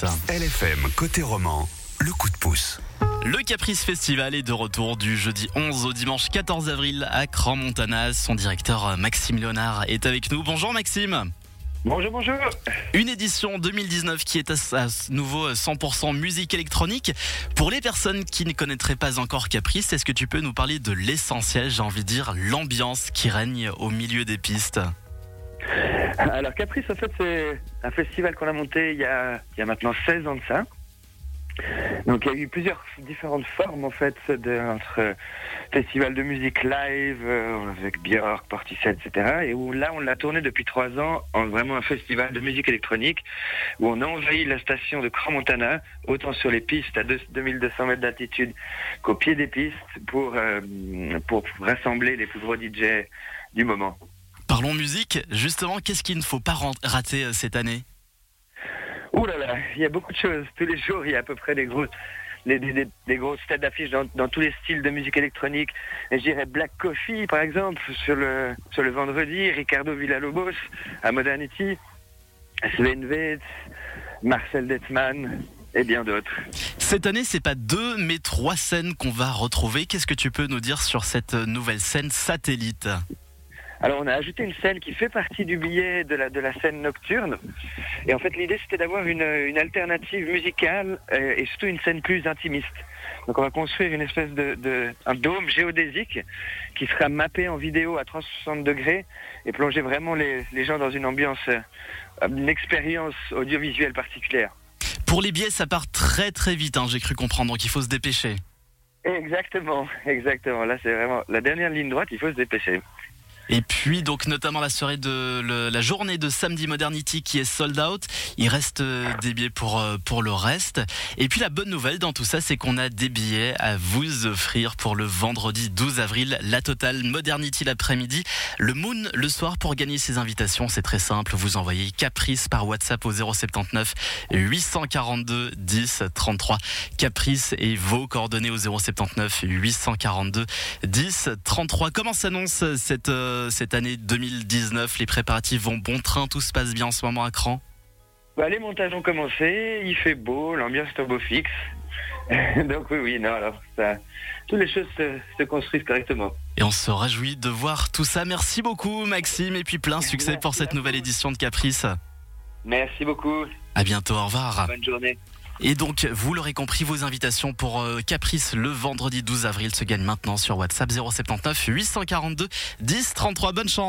Caprice. LFM côté roman, le coup de pouce. Le Caprice Festival est de retour du jeudi 11 au dimanche 14 avril à Cran-Montana. Son directeur Maxime Léonard est avec nous. Bonjour Maxime. Bonjour, bonjour. Une édition 2019 qui est à, à nouveau 100% musique électronique. Pour les personnes qui ne connaîtraient pas encore Caprice, est-ce que tu peux nous parler de l'essentiel, j'ai envie de dire, l'ambiance qui règne au milieu des pistes? Alors Caprice, en fait, c'est un festival qu'on a monté il y a, maintenant 16 ans de ça. Donc il y a eu plusieurs différentes formes en fait de, entre festival de musique live euh, avec Björk, Portishead, etc. Et où là on l'a tourné depuis trois ans en vraiment un festival de musique électronique où on a envahi la station de Grand autant sur les pistes à 2200 mètres d'altitude qu'au pied des pistes pour euh, pour rassembler les plus gros DJ du moment. Parlons musique, justement, qu'est-ce qu'il ne faut pas rater euh, cette année? Ouh là là, il y a beaucoup de choses. Tous les jours, il y a à peu près des grosses, des, des, des grosses têtes d'affiches dans, dans, tous les styles de musique électronique. Et je dirais Black Coffee, par exemple, sur le, sur le vendredi, Ricardo Villalobos à Modernity, Sven Vetz, Marcel Detman et bien d'autres. Cette année, c'est pas deux, mais trois scènes qu'on va retrouver. Qu'est-ce que tu peux nous dire sur cette nouvelle scène satellite? Alors on a ajouté une scène qui fait partie du billet de la, de la scène nocturne. Et en fait l'idée c'était d'avoir une, une alternative musicale euh, et surtout une scène plus intimiste. Donc on va construire une espèce de, de un dôme géodésique qui sera mappé en vidéo à 360 degrés et plonger vraiment les, les gens dans une ambiance, euh, une expérience audiovisuelle particulière. Pour les billets ça part très très vite, hein, j'ai cru comprendre, donc il faut se dépêcher. Exactement, exactement. Là c'est vraiment la dernière ligne droite, il faut se dépêcher. Et puis donc notamment la soirée de le, la journée de samedi Modernity qui est sold out. Il reste des billets pour pour le reste. Et puis la bonne nouvelle dans tout ça, c'est qu'on a des billets à vous offrir pour le vendredi 12 avril, la totale Modernity l'après-midi, le Moon le soir pour gagner ces invitations. C'est très simple, vous envoyez Caprice par WhatsApp au 079 842 10 33 Caprice et vos coordonnées au 079 842 10 33. Comment s'annonce cette cette année 2019 Les préparatifs vont bon train, tout se passe bien en ce moment à Cran? Bah, Les montages ont commencé, il fait beau, l'ambiance est au beau fixe. Donc oui, oui, non, alors ça, toutes les choses se, se, construisent correctement. Et on se réjouit de voir tout ça. Merci beaucoup Maxime et puis plein succès Merci pour cette nouvelle édition de Caprice. Merci beaucoup. À bientôt, au revoir. Bonne journée. Et donc, vous l'aurez compris, vos invitations pour euh, Caprice le vendredi 12 avril se gagnent maintenant sur WhatsApp 079 842 10 33. Bonne chance.